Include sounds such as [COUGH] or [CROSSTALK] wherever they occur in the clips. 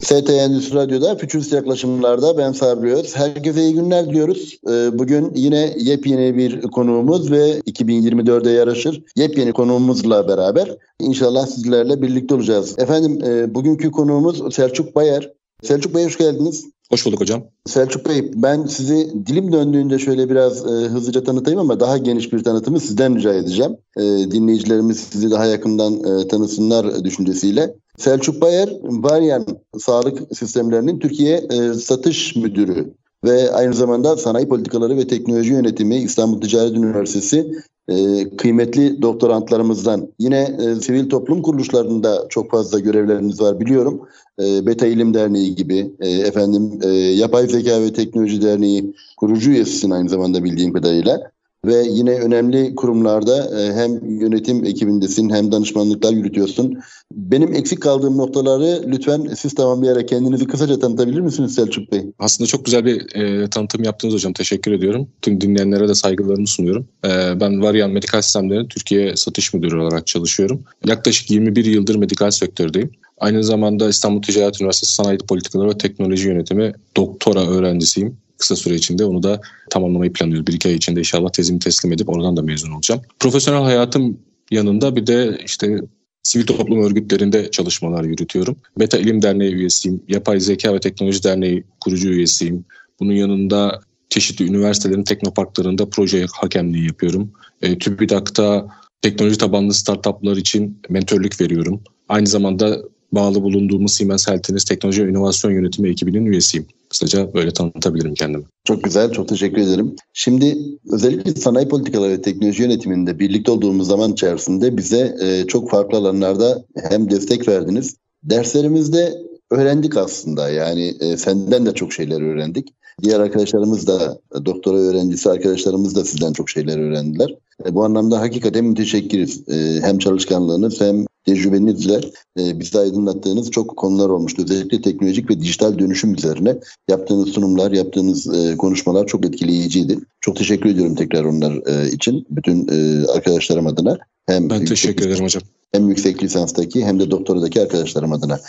ST Endüstri Radyo'da Fütürist Yaklaşımlar'da ben Sabri Öz. Herkese iyi günler diliyoruz. Ee, bugün yine yepyeni bir konuğumuz ve 2024'e yaraşır yepyeni konuğumuzla beraber inşallah sizlerle birlikte olacağız. Efendim e, bugünkü konuğumuz Selçuk Bayer. Selçuk Bey hoş geldiniz. Hoş bulduk hocam. Selçuk Bey ben sizi dilim döndüğünde şöyle biraz e, hızlıca tanıtayım ama daha geniş bir tanıtımı sizden rica edeceğim. E, dinleyicilerimiz sizi daha yakından e, tanısınlar düşüncesiyle. Selçuk Bayer, Varyan Sağlık Sistemlerinin Türkiye e, Satış Müdürü ve aynı zamanda Sanayi Politikaları ve Teknoloji Yönetimi İstanbul Ticaret Üniversitesi e, kıymetli doktorantlarımızdan. Yine e, sivil toplum kuruluşlarında çok fazla görevleriniz var biliyorum. E, Beta İlim Derneği gibi, e, efendim e, Yapay Zeka ve Teknoloji Derneği kurucu üyesisin aynı zamanda bildiğim kadarıyla ve yine önemli kurumlarda e, hem yönetim ekibindesin hem danışmanlıklar yürütüyorsun. Benim eksik kaldığım noktaları lütfen siz tamamlayarak kendinizi kısaca tanıtabilir misiniz Selçuk Bey? Aslında çok güzel bir e, tanıtım yaptınız hocam. Teşekkür ediyorum. Tüm dinleyenlere de saygılarımı sunuyorum. E, ben Varian Medikal Sistemler'in Türkiye Satış Müdürü olarak çalışıyorum. Yaklaşık 21 yıldır medikal sektördeyim. Aynı zamanda İstanbul Ticaret Üniversitesi Sanayi Politikaları ve Teknoloji Yönetimi doktora öğrencisiyim kısa süre içinde onu da tamamlamayı planlıyoruz. Bir iki ay içinde inşallah tezimi teslim edip oradan da mezun olacağım. Profesyonel hayatım yanında bir de işte sivil toplum örgütlerinde çalışmalar yürütüyorum. Beta İlim Derneği üyesiyim. Yapay Zeka ve Teknoloji Derneği kurucu üyesiyim. Bunun yanında çeşitli üniversitelerin teknoparklarında proje hakemliği yapıyorum. E, TÜBİTAK'ta teknoloji tabanlı startuplar için mentörlük veriyorum. Aynı zamanda bağlı bulunduğumuz Siemens Healthineers Teknoloji ve İnovasyon Yönetimi ekibinin üyesiyim. Kısaca böyle tanıtabilirim kendimi. Çok güzel, çok teşekkür ederim. Şimdi özellikle sanayi politikaları ve teknoloji yönetiminde birlikte olduğumuz zaman içerisinde bize e, çok farklı alanlarda hem destek verdiniz. Derslerimizde öğrendik aslında. Yani e, senden de çok şeyler öğrendik. Diğer arkadaşlarımız da, doktora öğrencisi arkadaşlarımız da sizden çok şeyler öğrendiler. E, bu anlamda hakikaten müteşekkiriz. E, hem çalışkanlığınız hem tecrübenizle e, bizi aydınlattığınız çok konular olmuştu. Özellikle teknolojik ve dijital dönüşüm üzerine yaptığınız sunumlar, yaptığınız e, konuşmalar çok etkileyiciydi. Çok teşekkür ediyorum tekrar onlar e, için. Bütün e, arkadaşlarım adına. Hem ben teşekkür ederim hocam. Hem yüksek lisanstaki hem de doktoradaki arkadaşlarım adına.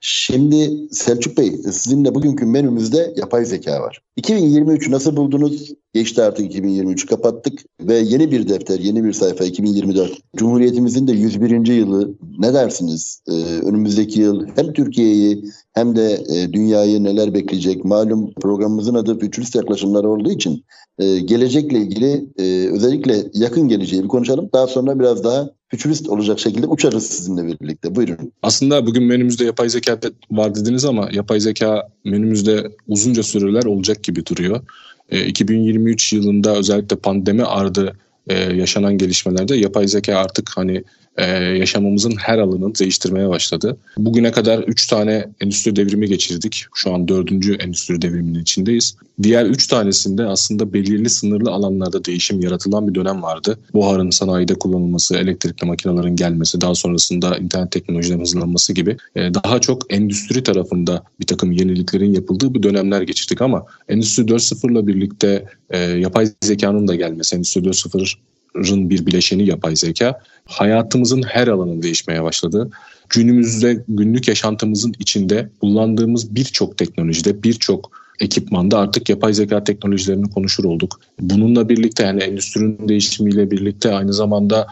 Şimdi Selçuk Bey sizinle bugünkü menümüzde yapay zeka var. 2023 nasıl buldunuz? Geçti artık 2023 kapattık ve yeni bir defter, yeni bir sayfa 2024. Cumhuriyetimizin de 101. yılı ne dersiniz? Ee, önümüzdeki yıl hem Türkiye'yi hem de e, dünyayı neler bekleyecek? Malum programımızın adı Fütürist Yaklaşımlar olduğu için e, gelecekle ilgili e, özellikle yakın geleceği bir konuşalım. Daha sonra biraz daha fütürist olacak şekilde uçarız sizinle birlikte. Buyurun. Aslında bugün menümüzde yapay zeka var dediniz ama yapay zeka menümüzde uzunca süreler olacak gibi duruyor. E, 2023 yılında özellikle pandemi ardı e, yaşanan gelişmelerde yapay zeka artık hani e, yaşamımızın her alanını değiştirmeye başladı. Bugüne kadar 3 tane endüstri devrimi geçirdik. Şu an 4. endüstri devriminin içindeyiz. Diğer 3 tanesinde aslında belirli sınırlı alanlarda değişim yaratılan bir dönem vardı. Buharın sanayide kullanılması, elektrikli makinelerin gelmesi, daha sonrasında internet teknolojilerinin hızlanması gibi e, daha çok endüstri tarafında bir takım yeniliklerin yapıldığı bir dönemler geçirdik ama Endüstri 4.0 ile birlikte e, yapay zekanın da gelmesi, Endüstri 4.0 bir bileşeni yapay zeka hayatımızın her alanında değişmeye başladı. Günümüzde günlük yaşantımızın içinde kullandığımız birçok teknolojide birçok ekipmanda artık yapay zeka teknolojilerini konuşur olduk. Bununla birlikte yani endüstrinin değişimiyle birlikte aynı zamanda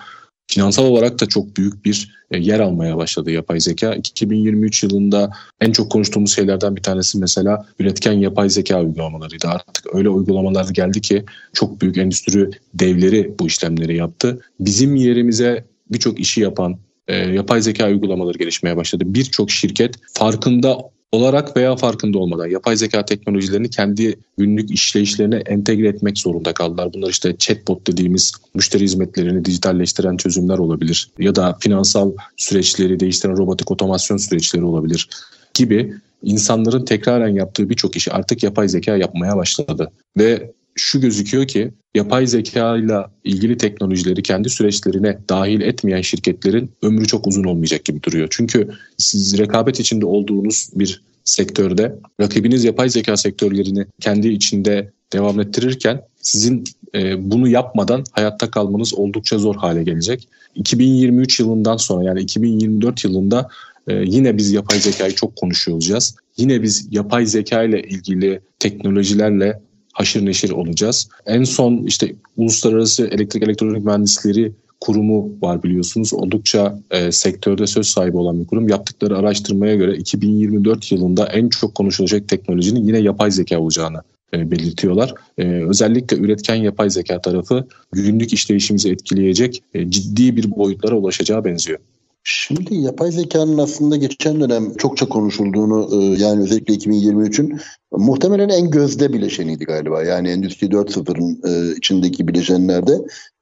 finansal olarak da çok büyük bir e, yer almaya başladı yapay zeka. 2023 yılında en çok konuştuğumuz şeylerden bir tanesi mesela üretken yapay zeka uygulamalarıydı. Artık öyle uygulamalar geldi ki çok büyük endüstri devleri bu işlemleri yaptı. Bizim yerimize birçok işi yapan e, yapay zeka uygulamaları gelişmeye başladı. Birçok şirket farkında olarak veya farkında olmadan yapay zeka teknolojilerini kendi günlük işleyişlerine entegre etmek zorunda kaldılar. Bunlar işte chatbot dediğimiz müşteri hizmetlerini dijitalleştiren çözümler olabilir ya da finansal süreçleri değiştiren robotik otomasyon süreçleri olabilir gibi insanların tekraren yaptığı birçok işi artık yapay zeka yapmaya başladı. Ve şu gözüküyor ki yapay zeka ile ilgili teknolojileri kendi süreçlerine dahil etmeyen şirketlerin ömrü çok uzun olmayacak gibi duruyor. Çünkü siz rekabet içinde olduğunuz bir sektörde rakibiniz yapay zeka sektörlerini kendi içinde devam ettirirken sizin e, bunu yapmadan hayatta kalmanız oldukça zor hale gelecek. 2023 yılından sonra yani 2024 yılında e, yine biz yapay zekayı çok konuşuyor olacağız. Yine biz yapay zeka ile ilgili teknolojilerle haşır neşir olacağız. En son işte Uluslararası Elektrik Elektronik Mühendisleri kurumu var biliyorsunuz. Oldukça e, sektörde söz sahibi olan bir kurum. Yaptıkları araştırmaya göre 2024 yılında en çok konuşulacak teknolojinin yine yapay zeka olacağını e, belirtiyorlar. E, özellikle üretken yapay zeka tarafı günlük işleyişimizi etkileyecek e, ciddi bir boyutlara ulaşacağı benziyor. Şimdi yapay zekanın aslında geçen dönem çokça konuşulduğunu e, yani özellikle 2023'ün muhtemelen en gözde bileşeniydi galiba. Yani Endüstri 4.0'ın e, içindeki bileşenlerde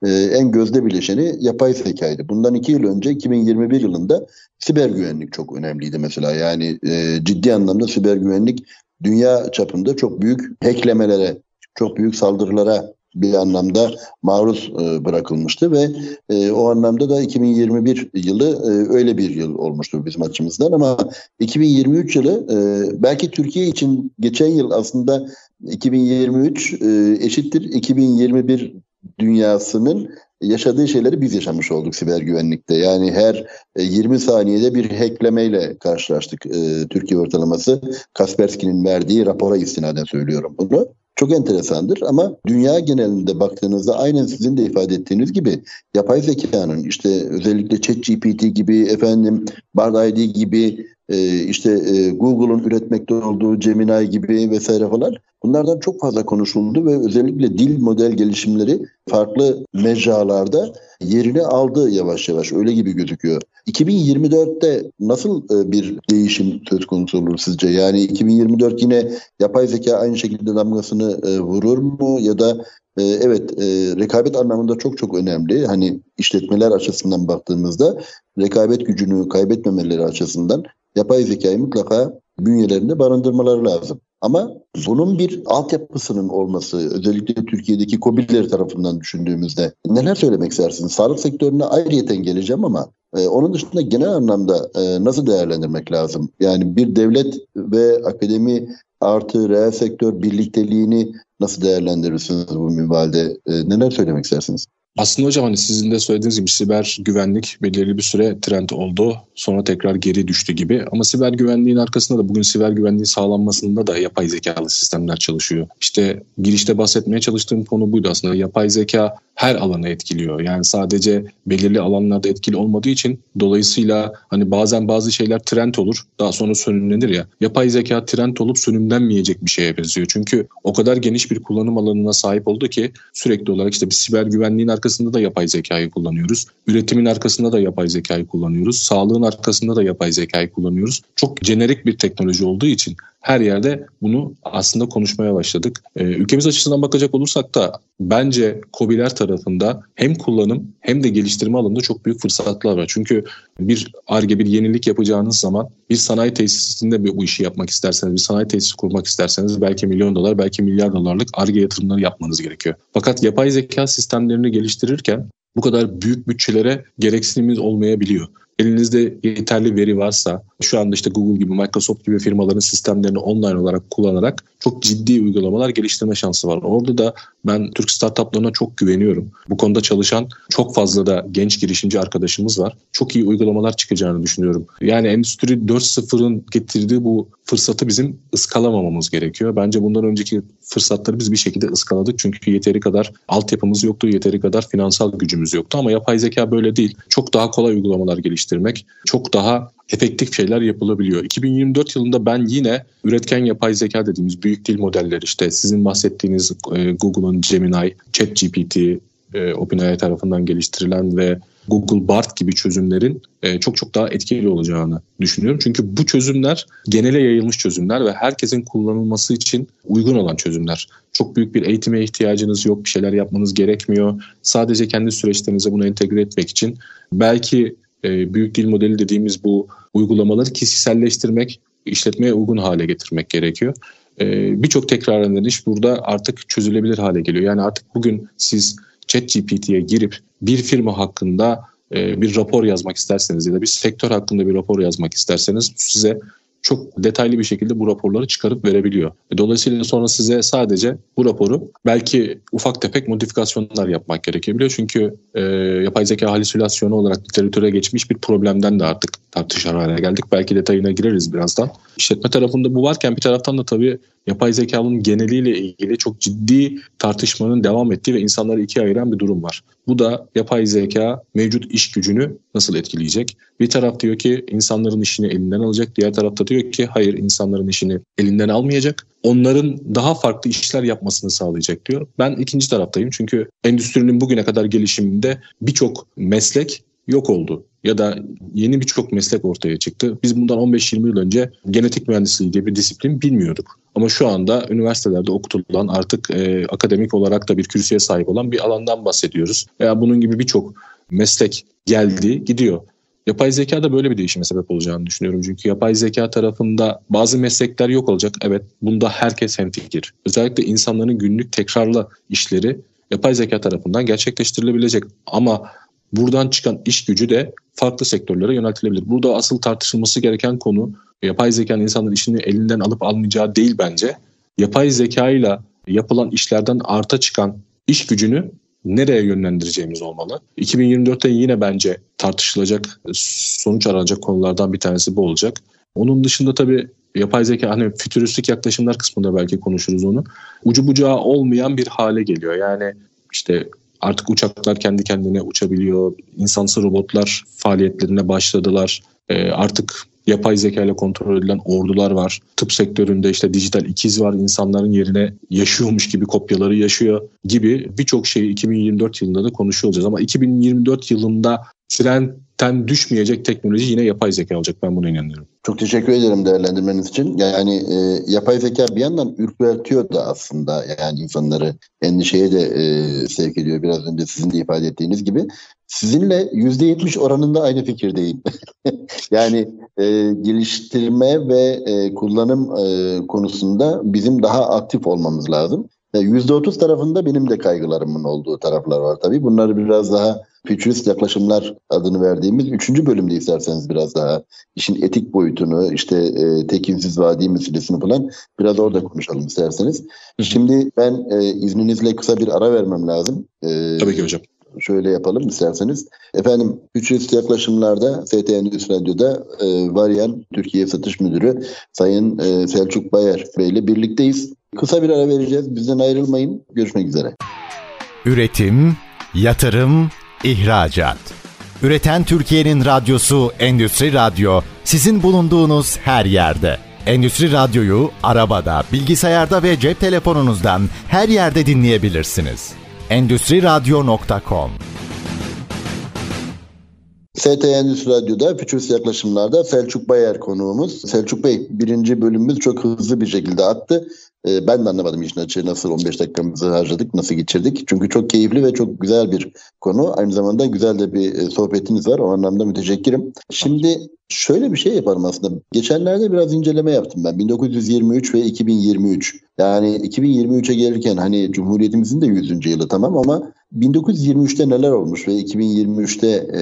e, en gözde bileşeni yapay zekaydı. Bundan iki yıl önce 2021 yılında siber güvenlik çok önemliydi mesela. Yani ciddi anlamda siber güvenlik dünya çapında çok büyük hacklemelere, çok büyük saldırılara bir anlamda maruz e, bırakılmıştı ve e, o anlamda da 2021 yılı e, öyle bir yıl olmuştu bizim açımızdan ama 2023 yılı belki Türkiye için geçen yıl aslında 2023 eşittir 2021 dünyasının yaşadığı şeyleri biz yaşamış olduk siber güvenlikte. Yani her 20 saniyede bir hacklemeyle karşılaştık Türkiye ortalaması. Kaspersky'nin verdiği rapora istinaden söylüyorum bunu çok enteresandır ama dünya genelinde baktığınızda aynen sizin de ifade ettiğiniz gibi yapay zekanın işte özellikle ChatGPT gibi efendim Bard ID gibi e, işte e, Google'un üretmekte olduğu Gemini gibi vesaire falan bunlardan çok fazla konuşuldu ve özellikle dil model gelişimleri farklı mecralarda yerini aldı yavaş yavaş öyle gibi gözüküyor. 2024'te nasıl e, bir değişim söz konusu olur sizce? Yani 2024 yine yapay zeka aynı şekilde damgasını vurur mu ya da evet rekabet anlamında çok çok önemli. Hani işletmeler açısından baktığımızda rekabet gücünü kaybetmemeleri açısından yapay zekayı mutlaka bünyelerinde barındırmaları lazım. Ama bunun bir altyapısının olması özellikle Türkiye'deki COBİ'ler tarafından düşündüğümüzde neler söylemek istersiniz? Sağlık sektörüne ayrıyeten geleceğim ama e, onun dışında genel anlamda e, nasıl değerlendirmek lazım? Yani bir devlet ve akademi artı reel sektör birlikteliğini nasıl değerlendirirsiniz bu minvalde? E, neler söylemek istersiniz? Aslında hocam hani sizin de söylediğiniz gibi siber güvenlik belirli bir süre trend oldu. Sonra tekrar geri düştü gibi. Ama siber güvenliğin arkasında da bugün siber güvenliğin sağlanmasında da yapay zekalı sistemler çalışıyor. İşte girişte bahsetmeye çalıştığım konu buydu aslında. Yapay zeka her alanı etkiliyor. Yani sadece belirli alanlarda etkili olmadığı için dolayısıyla hani bazen bazı şeyler trend olur daha sonra sönümlenir ya. Yapay zeka trend olup sönümlenmeyecek bir şeye benziyor. Çünkü o kadar geniş bir kullanım alanına sahip oldu ki sürekli olarak işte bir siber güvenliğin arkasında da yapay zekayı kullanıyoruz. Üretimin arkasında da yapay zekayı kullanıyoruz. Sağlığın arkasında da yapay zekayı kullanıyoruz. Çok jenerik bir teknoloji olduğu için her yerde bunu aslında konuşmaya başladık. Ee, ülkemiz açısından bakacak olursak da bence COBİ'ler tarafında hem kullanım hem de geliştirme alanında çok büyük fırsatlar var. Çünkü bir ARGE bir yenilik yapacağınız zaman bir sanayi tesisinde bu işi yapmak isterseniz, bir sanayi tesisi kurmak isterseniz belki milyon dolar, belki milyar dolarlık ARGE yatırımları yapmanız gerekiyor. Fakat yapay zeka sistemlerini geliştirirken bu kadar büyük bütçelere gereksinimiz olmayabiliyor elinizde yeterli veri varsa şu anda işte Google gibi Microsoft gibi firmaların sistemlerini online olarak kullanarak çok ciddi uygulamalar geliştirme şansı var. Orada da ben Türk startuplarına çok güveniyorum. Bu konuda çalışan çok fazla da genç girişimci arkadaşımız var. Çok iyi uygulamalar çıkacağını düşünüyorum. Yani Endüstri 4.0'ın getirdiği bu fırsatı bizim ıskalamamamız gerekiyor. Bence bundan önceki fırsatları biz bir şekilde ıskaladık. Çünkü yeteri kadar altyapımız yoktu, yeteri kadar finansal gücümüz yoktu. Ama yapay zeka böyle değil. Çok daha kolay uygulamalar geliştirmek, çok daha efektif şeyler yapılabiliyor. 2024 yılında ben yine üretken yapay zeka dediğimiz büyük dil modelleri işte sizin bahsettiğiniz e, Google'un Gemini, ChatGPT, e, OpenAI tarafından geliştirilen ve Google Bard gibi çözümlerin e, çok çok daha etkili olacağını düşünüyorum. Çünkü bu çözümler genele yayılmış çözümler ve herkesin kullanılması için uygun olan çözümler. Çok büyük bir eğitime ihtiyacınız yok, bir şeyler yapmanız gerekmiyor. Sadece kendi süreçlerinize bunu entegre etmek için belki e, büyük dil modeli dediğimiz bu uygulamaları kişiselleştirmek, işletmeye uygun hale getirmek gerekiyor. e, birçok tekrarlanan iş burada artık çözülebilir hale geliyor. Yani artık bugün siz ChatGPT'ye girip bir firma hakkında e, bir rapor yazmak isterseniz ya da bir sektör hakkında bir rapor yazmak isterseniz size çok detaylı bir şekilde bu raporları çıkarıp verebiliyor. E, dolayısıyla sonra size sadece bu raporu belki ufak tefek modifikasyonlar yapmak gerekebiliyor. Çünkü e, yapay zeka halüsinasyonu olarak literatüre geçmiş bir problemden de artık tartışar hale geldik. Belki detayına gireriz birazdan. İşletme tarafında bu varken bir taraftan da tabii yapay zekanın geneliyle ilgili çok ciddi tartışmanın devam ettiği ve insanları ikiye ayıran bir durum var. Bu da yapay zeka mevcut iş gücünü nasıl etkileyecek? Bir taraf diyor ki insanların işini elinden alacak. Diğer tarafta diyor ki hayır insanların işini elinden almayacak. Onların daha farklı işler yapmasını sağlayacak diyor. Ben ikinci taraftayım çünkü endüstrinin bugüne kadar gelişiminde birçok meslek yok oldu ya da yeni birçok meslek ortaya çıktı. Biz bundan 15-20 yıl önce genetik mühendisliği diye bir disiplin bilmiyorduk. Ama şu anda üniversitelerde okutulan artık e, akademik olarak da bir kürsüye sahip olan bir alandan bahsediyoruz. Veya bunun gibi birçok meslek geldi gidiyor. Yapay zeka da böyle bir değişime sebep olacağını düşünüyorum. Çünkü yapay zeka tarafında bazı meslekler yok olacak. Evet bunda herkes hemfikir. Özellikle insanların günlük tekrarlı işleri yapay zeka tarafından gerçekleştirilebilecek. Ama buradan çıkan iş gücü de farklı sektörlere yöneltilebilir. Burada asıl tartışılması gereken konu yapay zekanın insanların işini elinden alıp almayacağı değil bence. Yapay zeka ile yapılan işlerden arta çıkan iş gücünü nereye yönlendireceğimiz olmalı. 2024'te yine bence tartışılacak, sonuç aranacak konulardan bir tanesi bu olacak. Onun dışında tabii yapay zeka hani fütüristik yaklaşımlar kısmında belki konuşuruz onu. Ucu bucağı olmayan bir hale geliyor. Yani işte Artık uçaklar kendi kendine uçabiliyor. İnsansı robotlar faaliyetlerine başladılar. E, artık yapay zeka ile kontrol edilen ordular var. Tıp sektöründe işte dijital ikiz var. İnsanların yerine yaşıyormuş gibi kopyaları yaşıyor gibi birçok şeyi 2024 yılında da konuşuyor olacağız. Ama 2024 yılında trendten düşmeyecek teknoloji yine yapay zeka olacak. Ben buna inanıyorum. Çok teşekkür ederim değerlendirmeniz için. Yani e, yapay zeka bir yandan ürpertiyor da aslında yani insanları endişeye de e, sevk ediyor. Biraz önce sizin de ifade ettiğiniz gibi. Sizinle yüzde yetmiş oranında aynı fikirdeyim. [LAUGHS] yani e, geliştirme ve e, kullanım e, konusunda bizim daha aktif olmamız lazım. Yüzde otuz tarafında benim de kaygılarımın olduğu taraflar var tabii. Bunları biraz daha Futurist yaklaşımlar adını verdiğimiz üçüncü bölümde isterseniz biraz daha işin etik boyutunu işte e, tekinsiz vadi meselesini falan biraz orada konuşalım isterseniz. Şimdi ben e, izninizle kısa bir ara vermem lazım. E, Tabii ki hocam. Şöyle yapalım isterseniz. Efendim Futurist yaklaşımlarda FT Endüstri Radyo'da e, Varyan Türkiye Satış Müdürü Sayın e, Selçuk Bayer Bey ile birlikteyiz. Kısa bir ara vereceğiz. Bizden ayrılmayın. Görüşmek üzere. Üretim, yatırım, ihracat. Üreten Türkiye'nin radyosu Endüstri Radyo sizin bulunduğunuz her yerde. Endüstri Radyo'yu arabada, bilgisayarda ve cep telefonunuzdan her yerde dinleyebilirsiniz. Endüstri Radyo.com ST Endüstri Radyo'da Fütürist Yaklaşımlar'da Selçuk Bayer konuğumuz. Selçuk Bey birinci bölümümüz çok hızlı bir şekilde attı. Ee, ben de anlamadım işin açığı nasıl 15 dakikamızı harcadık, nasıl geçirdik. Çünkü çok keyifli ve çok güzel bir konu. Aynı zamanda güzel de bir e, sohbetiniz var. O anlamda müteşekkirim. Şimdi şöyle bir şey yaparım aslında. Geçenlerde biraz inceleme yaptım ben. 1923 ve 2023. Yani 2023'e gelirken hani Cumhuriyetimizin de 100. yılı tamam ama 1923'te neler olmuş ve 2023'te e,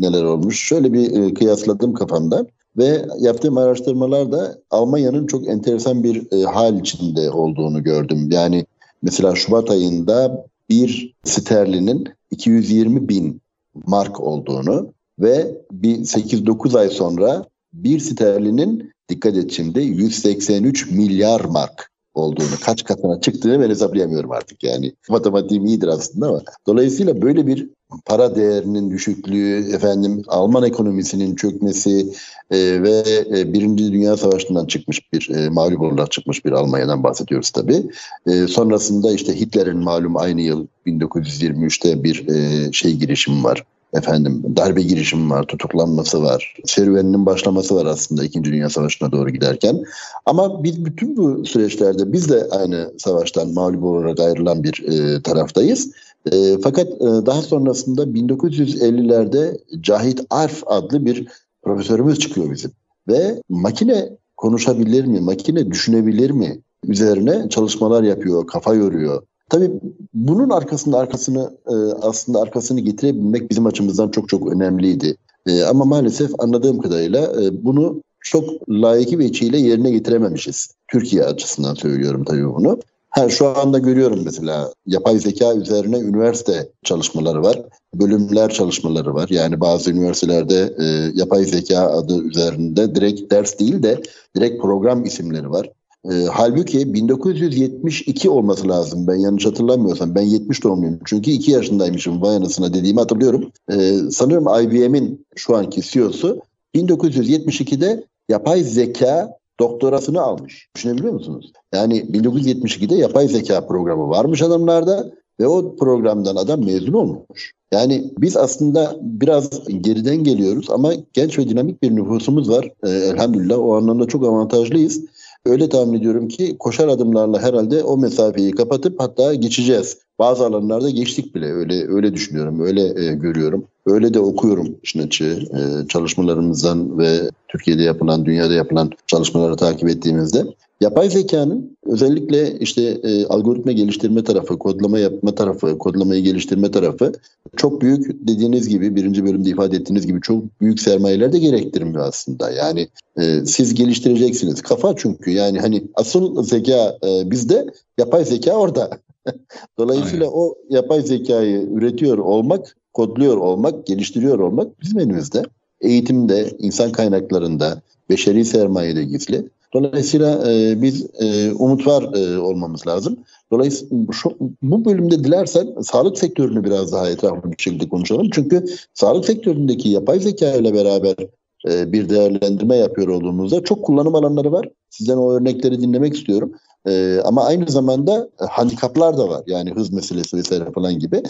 neler olmuş? Şöyle bir e, kıyasladım kafamda. Ve yaptığım araştırmalarda Almanya'nın çok enteresan bir e, hal içinde olduğunu gördüm. Yani mesela Şubat ayında bir sterlinin 220 bin mark olduğunu ve bir 8-9 ay sonra bir sterlinin dikkat et şimdi 183 milyar mark olduğunu, kaç katına çıktığını ben hesaplayamıyorum artık yani. Matematiğim iyidir aslında ama. Dolayısıyla böyle bir para değerinin düşüklüğü, efendim Alman ekonomisinin çökmesi e, ve e, Birinci Dünya Savaşı'ndan çıkmış bir, e, mağlup olarak çıkmış bir Almanya'dan bahsediyoruz tabii. E, sonrasında işte Hitler'in malum aynı yıl 1923'te bir e, şey girişimi var efendim darbe girişimi var, tutuklanması var, serüveninin başlaması var aslında 2. Dünya Savaşı'na doğru giderken. Ama biz bütün bu süreçlerde biz de aynı savaştan mağlup olarak ayrılan bir e, taraftayız. E, fakat e, daha sonrasında 1950'lerde Cahit Arf adlı bir profesörümüz çıkıyor bizim. Ve makine konuşabilir mi, makine düşünebilir mi üzerine çalışmalar yapıyor, kafa yoruyor. Tabii bunun arkasında arkasını e, aslında arkasını getirebilmek bizim açımızdan çok çok önemliydi. E, ama maalesef anladığım kadarıyla e, bunu çok layıkı veçiyle yerine getirememişiz. Türkiye açısından söylüyorum tabii bunu. Ha, şu anda görüyorum mesela yapay zeka üzerine üniversite çalışmaları var. Bölümler çalışmaları var. Yani bazı üniversitelerde e, yapay zeka adı üzerinde direkt ders değil de direkt program isimleri var. E, halbuki 1972 olması lazım ben yanlış hatırlamıyorsam. Ben 70 doğumluyum çünkü 2 yaşındaymışım vay anasına dediğimi hatırlıyorum. E, sanırım IBM'in şu anki CEO'su 1972'de yapay zeka doktorasını almış. Düşünebiliyor musunuz? Yani 1972'de yapay zeka programı varmış adamlarda ve o programdan adam mezun olmuş. Yani biz aslında biraz geriden geliyoruz ama genç ve dinamik bir nüfusumuz var. Ee, elhamdülillah o anlamda çok avantajlıyız. Öyle tahmin ediyorum ki koşar adımlarla herhalde o mesafeyi kapatıp hatta geçeceğiz. Bazı alanlarda geçtik bile öyle öyle düşünüyorum, öyle e, görüyorum. Öyle de okuyorum işin açığı e, çalışmalarımızdan ve Türkiye'de yapılan, dünyada yapılan çalışmaları takip ettiğimizde. Yapay zekanın özellikle işte e, algoritma geliştirme tarafı, kodlama yapma tarafı, kodlamayı geliştirme tarafı çok büyük dediğiniz gibi birinci bölümde ifade ettiğiniz gibi çok büyük sermayeler de gerektirmiyor aslında. Yani e, siz geliştireceksiniz. Kafa çünkü yani hani asıl zeka e, bizde, yapay zeka orada. [LAUGHS] Dolayısıyla Aynen. o yapay zekayı üretiyor olmak, kodluyor olmak, geliştiriyor olmak bizim elimizde. Eğitimde, insan kaynaklarında, beşeri sermayede gizli. Dolayısıyla e, biz e, umut var e, olmamız lazım. Dolayısıyla şu, bu bölümde dilersen sağlık sektörünü biraz daha etraflı bir şekilde konuşalım. Çünkü sağlık sektöründeki yapay zeka ile beraber e, bir değerlendirme yapıyor olduğumuzda çok kullanım alanları var. Sizden o örnekleri dinlemek istiyorum. E, ama aynı zamanda handikaplar da var. Yani hız meselesi vesaire falan gibi.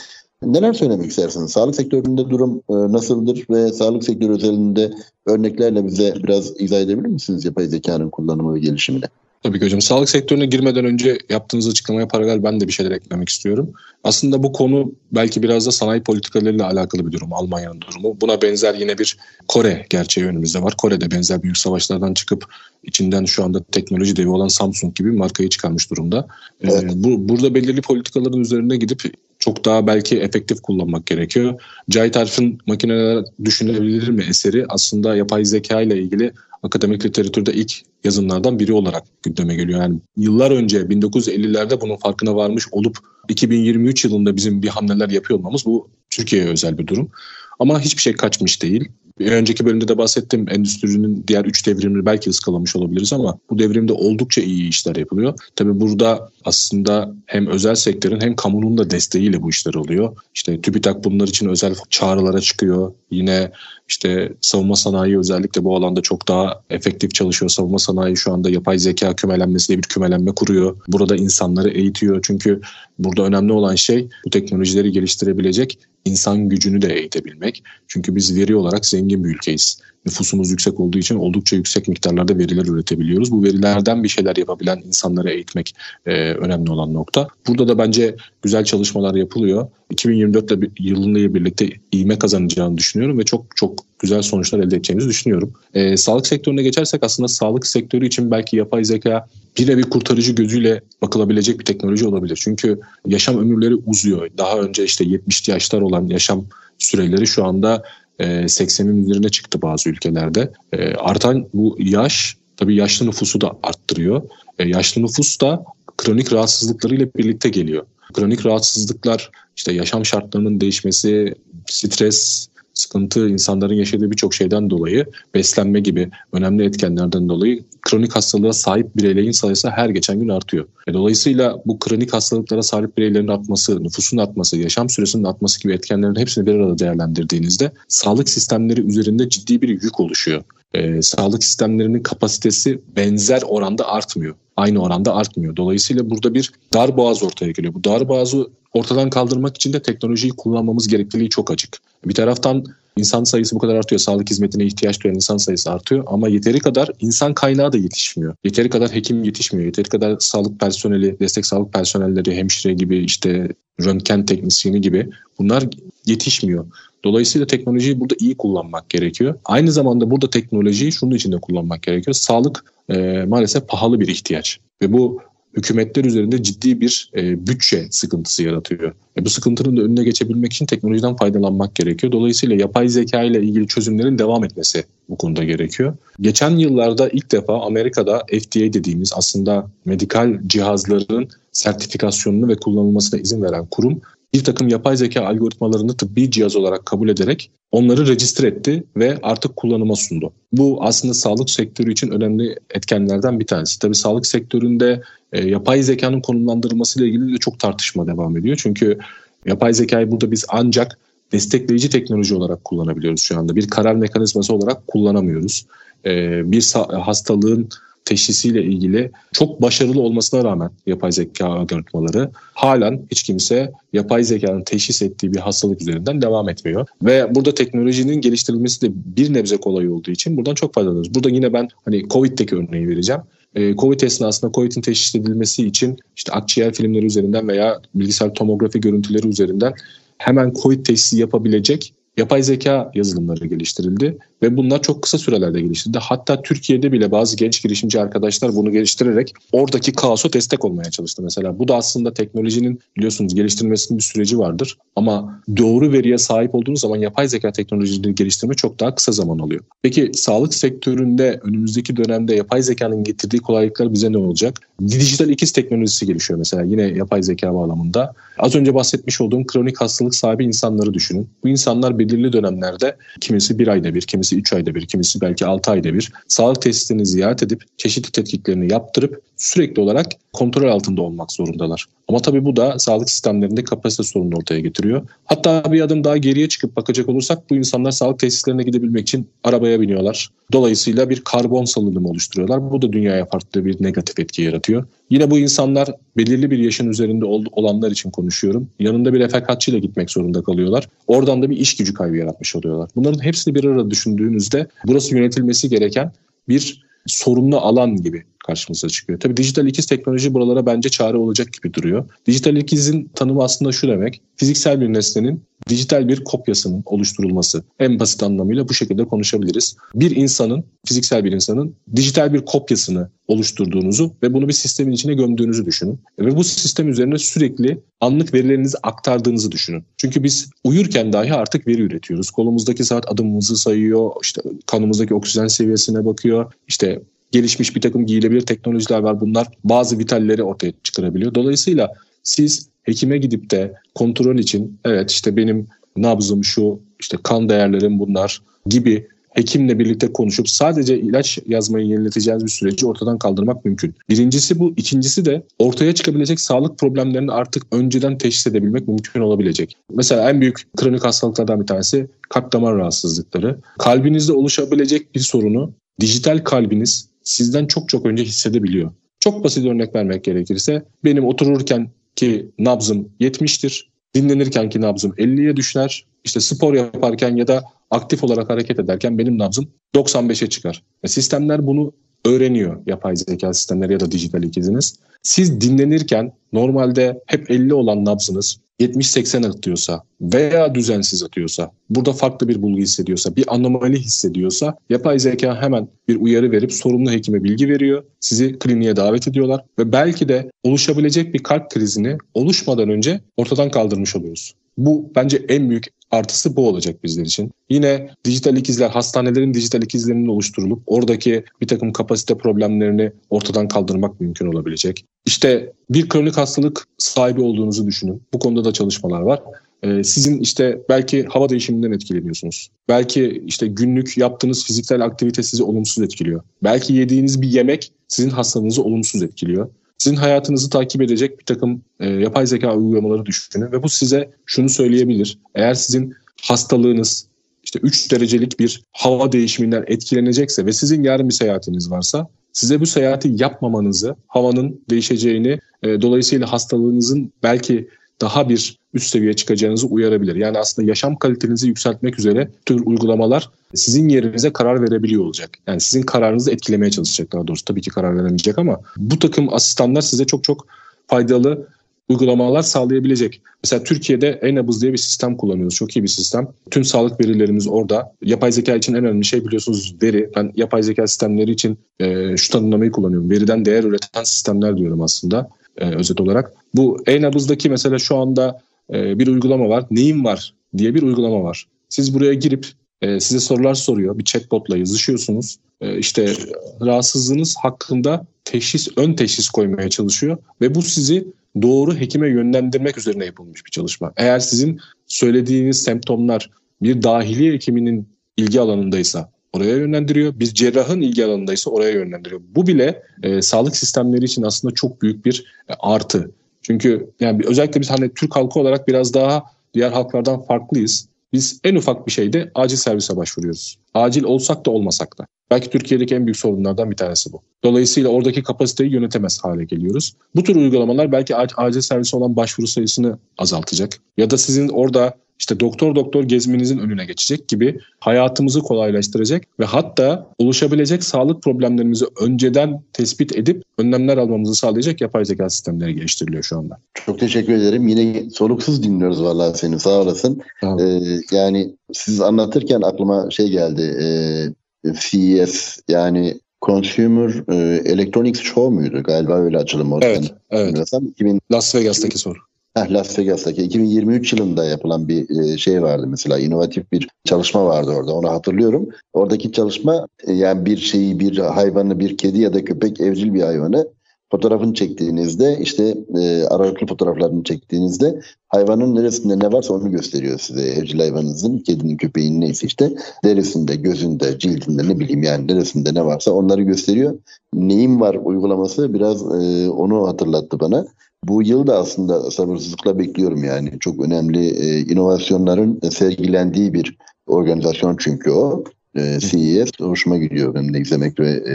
Neler söylemek istersiniz? Sağlık sektöründe durum e, nasıldır ve sağlık sektörü özelinde örneklerle bize biraz izah edebilir misiniz yapay zekanın kullanımı ve gelişimini? Tabii ki hocam. Sağlık sektörüne girmeden önce yaptığınız açıklamaya paralel ben de bir şeyler eklemek istiyorum. Aslında bu konu belki biraz da sanayi politikalarıyla alakalı bir durum. Almanya'nın durumu. Buna benzer yine bir Kore gerçeği önümüzde var. Kore'de benzer büyük savaşlardan çıkıp içinden şu anda teknoloji devi olan Samsung gibi markayı çıkarmış durumda. Ee, evet. Ee, bu, burada belirli politikaların üzerine gidip çok daha belki efektif kullanmak gerekiyor. Cahit Arif'in makineler düşünebilir mi eseri aslında yapay zeka ile ilgili akademik literatürde ilk yazımlardan biri olarak gündeme geliyor. Yani yıllar önce 1950'lerde bunun farkına varmış olup 2023 yılında bizim bir hamleler yapıyor olmamız bu Türkiye'ye özel bir durum. Ama hiçbir şey kaçmış değil. Bir önceki bölümde de bahsettim endüstrinin diğer üç devrimini belki ıskalamış olabiliriz ama bu devrimde oldukça iyi işler yapılıyor. Tabii burada aslında hem özel sektörün hem kamunun da desteğiyle bu işler oluyor. İşte TÜBİTAK bunlar için özel çağrılara çıkıyor. Yine işte savunma sanayi özellikle bu alanda çok daha efektif çalışıyor. Savunma sanayi şu anda yapay zeka kümelenmesiyle bir kümelenme kuruyor. Burada insanları eğitiyor. Çünkü burada önemli olan şey bu teknolojileri geliştirebilecek insan gücünü de eğitebilmek. Çünkü biz veri olarak zengin bir ülkeyiz. Nüfusumuz yüksek olduğu için oldukça yüksek miktarlarda veriler üretebiliyoruz. Bu verilerden bir şeyler yapabilen insanları eğitmek e, önemli olan nokta. Burada da bence güzel çalışmalar yapılıyor. 2024 yılında birlikte ivme kazanacağını düşünüyorum ve çok çok güzel sonuçlar elde edeceğimizi düşünüyorum. E, sağlık sektörüne geçersek aslında sağlık sektörü için belki yapay zeka birebir kurtarıcı gözüyle bakılabilecek bir teknoloji olabilir. Çünkü yaşam ömürleri uzuyor. Daha önce işte 70'li yaşlar olan yaşam süreleri şu anda 80'in e, üzerine çıktı bazı ülkelerde. E, artan bu yaş tabii yaşlı nüfusu da arttırıyor. E, yaşlı nüfus da kronik rahatsızlıklarıyla birlikte geliyor. Kronik rahatsızlıklar işte yaşam şartlarının değişmesi, stres, sıkıntı insanların yaşadığı birçok şeyden dolayı beslenme gibi önemli etkenlerden dolayı kronik hastalığa sahip bireylerin sayısı her geçen gün artıyor. E dolayısıyla bu kronik hastalıklara sahip bireylerin artması, nüfusun artması, yaşam süresinin artması gibi etkenlerin hepsini bir arada değerlendirdiğinizde sağlık sistemleri üzerinde ciddi bir yük oluşuyor. E, sağlık sistemlerinin kapasitesi benzer oranda artmıyor. Aynı oranda artmıyor. Dolayısıyla burada bir dar boğaz ortaya geliyor. Bu dar boğazı ortadan kaldırmak için de teknolojiyi kullanmamız gerekliliği çok açık. Bir taraftan insan sayısı bu kadar artıyor. Sağlık hizmetine ihtiyaç duyan insan sayısı artıyor ama yeteri kadar insan kaynağı da yetişmiyor. Yeteri kadar hekim yetişmiyor. Yeteri kadar sağlık personeli, destek sağlık personelleri, hemşire gibi işte röntgen teknisyeni gibi bunlar yetişmiyor. Dolayısıyla teknolojiyi burada iyi kullanmak gerekiyor. Aynı zamanda burada teknolojiyi şunun için de kullanmak gerekiyor. Sağlık e, maalesef pahalı bir ihtiyaç ve bu hükümetler üzerinde ciddi bir e, bütçe sıkıntısı yaratıyor. E, bu sıkıntının da önüne geçebilmek için teknolojiden faydalanmak gerekiyor. Dolayısıyla yapay zeka ile ilgili çözümlerin devam etmesi bu konuda gerekiyor. Geçen yıllarda ilk defa Amerika'da FDA dediğimiz aslında medikal cihazların sertifikasyonunu ve kullanılmasına izin veren kurum bir takım yapay zeka algoritmalarını tıbbi cihaz olarak kabul ederek onları rejistre etti ve artık kullanıma sundu. Bu aslında sağlık sektörü için önemli etkenlerden bir tanesi. Tabii sağlık sektöründe e, yapay zekanın konumlandırılması ile ilgili de çok tartışma devam ediyor. Çünkü yapay zekayı burada biz ancak destekleyici teknoloji olarak kullanabiliyoruz şu anda. Bir karar mekanizması olarak kullanamıyoruz. E, bir hastalığın teşhisiyle ilgili çok başarılı olmasına rağmen yapay zeka algoritmaları halen hiç kimse yapay zekanın teşhis ettiği bir hastalık üzerinden devam etmiyor. Ve burada teknolojinin geliştirilmesi de bir nebze kolay olduğu için buradan çok faydalanıyoruz. Burada yine ben hani Covid'deki örneği vereceğim. Ee, Covid esnasında Covid'in teşhis edilmesi için işte akciğer filmleri üzerinden veya bilgisayar tomografi görüntüleri üzerinden hemen Covid teşhisi yapabilecek yapay zeka yazılımları geliştirildi ve bunlar çok kısa sürelerde geliştirildi. Hatta Türkiye'de bile bazı genç girişimci arkadaşlar bunu geliştirerek oradaki kaosu destek olmaya çalıştı mesela. Bu da aslında teknolojinin biliyorsunuz geliştirilmesinin bir süreci vardır. Ama doğru veriye sahip olduğunuz zaman yapay zeka teknolojileri geliştirme çok daha kısa zaman alıyor. Peki sağlık sektöründe önümüzdeki dönemde yapay zekanın getirdiği kolaylıklar bize ne olacak? Dijital ikiz teknolojisi gelişiyor mesela yine yapay zeka bağlamında. Az önce bahsetmiş olduğum kronik hastalık sahibi insanları düşünün. Bu insanlar belirli dönemlerde kimisi bir ayda bir, kimisi üç ayda bir, kimisi belki altı ayda bir sağlık testini ziyaret edip çeşitli tetkiklerini yaptırıp sürekli olarak kontrol altında olmak zorundalar. Ama tabii bu da sağlık sistemlerinde kapasite sorunu ortaya getiriyor. Hatta bir adım daha geriye çıkıp bakacak olursak bu insanlar sağlık tesislerine gidebilmek için arabaya biniyorlar. Dolayısıyla bir karbon salınımı oluşturuyorlar. Bu da dünyaya farklı bir negatif etki yaratıyor. Yine bu insanlar belirli bir yaşın üzerinde olanlar için konuşuyorum. Yanında bir refakatçiyle gitmek zorunda kalıyorlar. Oradan da bir iş gücü kaybı yaratmış oluyorlar. Bunların hepsini bir arada düşündüğünüzde burası yönetilmesi gereken bir sorunlu alan gibi karşımıza çıkıyor. Tabii dijital ikiz teknoloji buralara bence çare olacak gibi duruyor. Dijital ikizin tanımı aslında şu demek. Fiziksel bir nesnenin dijital bir kopyasının oluşturulması. En basit anlamıyla bu şekilde konuşabiliriz. Bir insanın, fiziksel bir insanın dijital bir kopyasını oluşturduğunuzu ve bunu bir sistemin içine gömdüğünüzü düşünün. Ve bu sistem üzerine sürekli anlık verilerinizi aktardığınızı düşünün. Çünkü biz uyurken dahi artık veri üretiyoruz. Kolumuzdaki saat adımımızı sayıyor, işte kanımızdaki oksijen seviyesine bakıyor, işte gelişmiş bir takım giyilebilir teknolojiler var. Bunlar bazı vitalleri ortaya çıkarabiliyor. Dolayısıyla siz hekime gidip de kontrol için evet işte benim nabzım şu, işte kan değerlerim bunlar gibi hekimle birlikte konuşup sadece ilaç yazmayı yenileteceğiniz bir süreci ortadan kaldırmak mümkün. Birincisi bu. ikincisi de ortaya çıkabilecek sağlık problemlerini artık önceden teşhis edebilmek mümkün olabilecek. Mesela en büyük kronik hastalıklardan bir tanesi kalp damar rahatsızlıkları. Kalbinizde oluşabilecek bir sorunu dijital kalbiniz sizden çok çok önce hissedebiliyor. Çok basit örnek vermek gerekirse benim otururken ki nabzım 70'tir. Dinlenirken ki nabzım 50'ye düşer. İşte spor yaparken ya da aktif olarak hareket ederken benim nabzım 95'e çıkar. Ve sistemler bunu öğreniyor yapay zeka sistemleri ya da dijital ikiziniz. Siz dinlenirken normalde hep 50 olan nabzınız 70-80 atıyorsa veya düzensiz atıyorsa, burada farklı bir bulgu hissediyorsa, bir anomali hissediyorsa yapay zeka hemen bir uyarı verip sorumlu hekime bilgi veriyor. Sizi kliniğe davet ediyorlar ve belki de oluşabilecek bir kalp krizini oluşmadan önce ortadan kaldırmış oluyoruz. Bu bence en büyük artısı bu olacak bizler için. Yine dijital ikizler, hastanelerin dijital ikizlerinin oluşturulup oradaki bir takım kapasite problemlerini ortadan kaldırmak mümkün olabilecek. İşte bir kronik hastalık sahibi olduğunuzu düşünün. Bu konuda da çalışmalar var. Ee, sizin işte belki hava değişiminden etkileniyorsunuz. Belki işte günlük yaptığınız fiziksel aktivite sizi olumsuz etkiliyor. Belki yediğiniz bir yemek sizin hastalığınızı olumsuz etkiliyor sizin hayatınızı takip edecek bir takım e, yapay zeka uygulamaları düşünün ve bu size şunu söyleyebilir. Eğer sizin hastalığınız işte 3 derecelik bir hava değişiminden etkilenecekse ve sizin yarın bir seyahatiniz varsa size bu seyahati yapmamanızı, havanın değişeceğini, e, dolayısıyla hastalığınızın belki daha bir üst seviye çıkacağınızı uyarabilir. Yani aslında yaşam kalitenizi yükseltmek üzere tür uygulamalar sizin yerinize karar verebiliyor olacak. Yani sizin kararınızı etkilemeye çalışacak daha doğrusu. Tabii ki karar veremeyecek ama bu takım asistanlar size çok çok faydalı uygulamalar sağlayabilecek. Mesela Türkiye'de e-nabız diye bir sistem kullanıyoruz. Çok iyi bir sistem. Tüm sağlık verilerimiz orada. Yapay zeka için en önemli şey biliyorsunuz veri. Ben yapay zeka sistemleri için e, şu tanımlamayı kullanıyorum. Veriden değer üreten sistemler diyorum aslında e, özet olarak. Bu e-nabızdaki mesela şu anda e, bir uygulama var. Neyim var diye bir uygulama var. Siz buraya girip e, size sorular soruyor. Bir chatbotla yazışıyorsunuz. E, işte rahatsızlığınız hakkında teşhis, ön teşhis koymaya çalışıyor ve bu sizi doğru hekime yönlendirmek üzerine yapılmış bir çalışma. Eğer sizin söylediğiniz semptomlar bir dahiliye hekiminin ilgi alanındaysa oraya yönlendiriyor. Bir cerrahın ilgi alanındaysa oraya yönlendiriyor. Bu bile e, sağlık sistemleri için aslında çok büyük bir e, artı. Çünkü yani özellikle biz hani Türk halkı olarak biraz daha diğer halklardan farklıyız. Biz en ufak bir şeyde acil servise başvuruyoruz. Acil olsak da olmasak da. Belki Türkiye'deki en büyük sorunlardan bir tanesi bu. Dolayısıyla oradaki kapasiteyi yönetemez hale geliyoruz. Bu tür uygulamalar belki acil servise olan başvuru sayısını azaltacak. Ya da sizin orada işte doktor doktor gezmenizin önüne geçecek gibi hayatımızı kolaylaştıracak ve hatta oluşabilecek sağlık problemlerimizi önceden tespit edip önlemler almamızı sağlayacak yapay zeka sistemleri geliştiriliyor şu anda. Çok teşekkür ederim. Yine soluksuz dinliyoruz vallahi seni sağ olasın. Ee, yani siz anlatırken aklıma şey geldi. Ee, CES yani Consumer e, Electronics Show muydu? Galiba öyle açılımı. Evet, evet. 2000, Las Vegas'taki soru. Las Vegas'taki 2023 yılında yapılan bir e, şey vardı mesela inovatif bir çalışma vardı orada onu hatırlıyorum. Oradaki çalışma e, yani bir şeyi bir hayvanı bir kedi ya da köpek evcil bir hayvanı fotoğrafını çektiğinizde işte e, aralıklı fotoğraflarını çektiğinizde hayvanın neresinde ne varsa onu gösteriyor size. Evcil hayvanınızın, kedinin, köpeğin neyse işte derisinde, gözünde, cildinde ne bileyim yani neresinde ne varsa onları gösteriyor. Neyim var uygulaması biraz e, onu hatırlattı bana. Bu yıl da aslında sabırsızlıkla bekliyorum yani. Çok önemli e, inovasyonların sergilendiği bir organizasyon çünkü o. E, CES hoşuma gidiyor benim de izlemek ve e,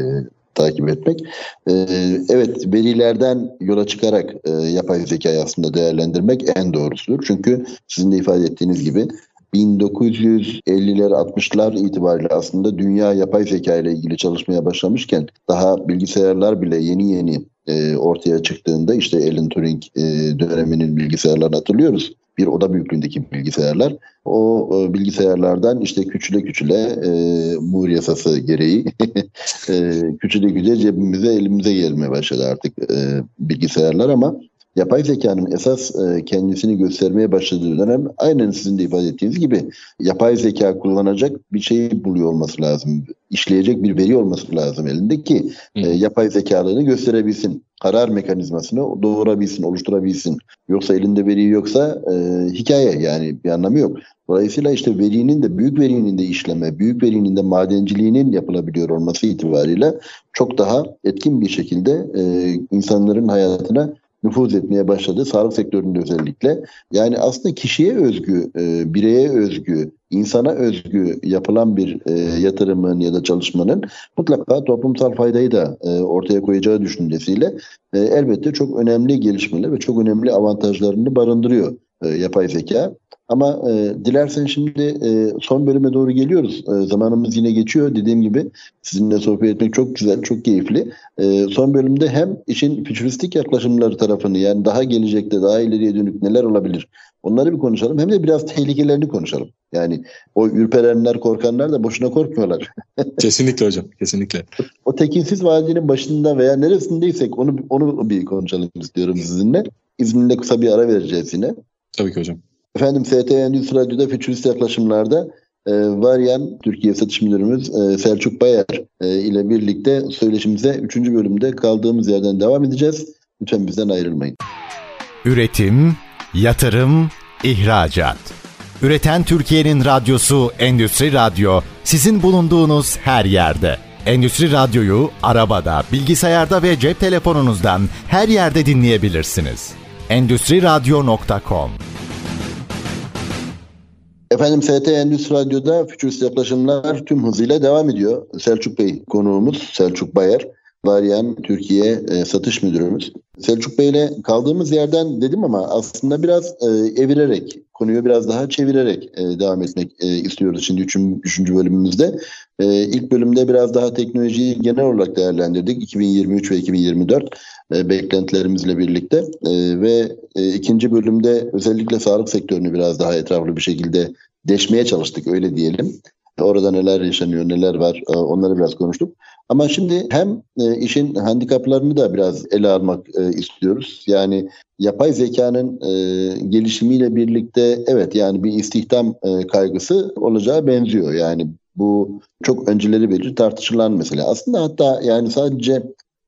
takip etmek. E, evet verilerden yola çıkarak e, yapay zekayı aslında değerlendirmek en doğrusudur. Çünkü sizin de ifade ettiğiniz gibi 1950'ler 60'lar itibariyle aslında dünya yapay zeka ile ilgili çalışmaya başlamışken daha bilgisayarlar bile yeni yeni e, ortaya çıktığında işte Alan Turing e, döneminin bilgisayarlarını hatırlıyoruz. Bir oda büyüklüğündeki bilgisayarlar. O e, bilgisayarlardan işte küçüle küçüle e, Moore yasası gereği [LAUGHS] e, küçüle küçüle cebimize elimize gelmeye başladı artık e, bilgisayarlar ama yapay zekanın esas e, kendisini göstermeye başladığı dönem aynen sizin de ifade ettiğiniz gibi yapay zeka kullanacak bir şey buluyor olması lazım. İşleyecek bir veri olması lazım elinde ki e, yapay zekalığını gösterebilsin. Karar mekanizmasını doğurabilsin, oluşturabilsin. Yoksa elinde veri yoksa e, hikaye yani bir anlamı yok. Dolayısıyla işte verinin de büyük verinin de işleme, büyük verinin de madenciliğinin yapılabiliyor olması itibariyle çok daha etkin bir şekilde e, insanların hayatına nüfuz etmeye başladı. Sağlık sektöründe özellikle. Yani aslında kişiye özgü, e, bireye özgü, insana özgü yapılan bir e, yatırımın ya da çalışmanın mutlaka toplumsal faydayı da e, ortaya koyacağı düşüncesiyle e, elbette çok önemli gelişmeler ve çok önemli avantajlarını barındırıyor e, yapay zeka. Ama e, dilersen şimdi e, son bölüme doğru geliyoruz. E, zamanımız yine geçiyor. Dediğim gibi sizinle sohbet etmek çok güzel, çok keyifli. E, son bölümde hem işin fütüristik yaklaşımları tarafını yani daha gelecekte, daha ileriye dönük neler olabilir onları bir konuşalım. Hem de biraz tehlikelerini konuşalım. Yani o ürperenler, korkanlar da boşuna korkmuyorlar. [LAUGHS] kesinlikle hocam, kesinlikle. O tekinsiz vadinin başında veya neresindeysek onu onu bir konuşalım istiyorum sizinle. İzninle kısa bir ara vereceğiz yine. Tabii ki hocam. Efendim ST Endüstri Radyo'da fütürist yaklaşımlarda e, Varyan Türkiye Satış Müdürümüz e, Selçuk Bayar e, ile birlikte söyleşimize 3. bölümde kaldığımız yerden devam edeceğiz. Lütfen bizden ayrılmayın. Üretim, yatırım, ihracat. Üreten Türkiye'nin radyosu Endüstri Radyo sizin bulunduğunuz her yerde. Endüstri Radyo'yu arabada, bilgisayarda ve cep telefonunuzdan her yerde dinleyebilirsiniz. Endüstri Radyo.com Efendim ST Endüstri Radyo'da Fütürist Yaklaşımlar tüm hızıyla devam ediyor. Selçuk Bey konuğumuz, Selçuk Bayer. Varyan Türkiye e, satış müdürümüz. Selçuk Bey ile kaldığımız yerden dedim ama aslında biraz e, evirerek, konuyu biraz daha çevirerek e, devam etmek e, istiyoruz şimdi üçüncü, üçüncü bölümümüzde. E, ilk bölümde biraz daha teknolojiyi genel olarak değerlendirdik 2023 ve 2024. e, beklentilerimizle birlikte e, ve e, ikinci bölümde özellikle sağlık sektörünü biraz daha etraflı bir şekilde deşmeye çalıştık öyle diyelim. Orada neler yaşanıyor, neler var onları biraz konuştuk. Ama şimdi hem işin handikaplarını da biraz ele almak istiyoruz. Yani yapay zekanın gelişimiyle birlikte evet yani bir istihdam kaygısı olacağı benziyor. Yani bu çok önceleri beri tartışılan mesela. Aslında hatta yani sadece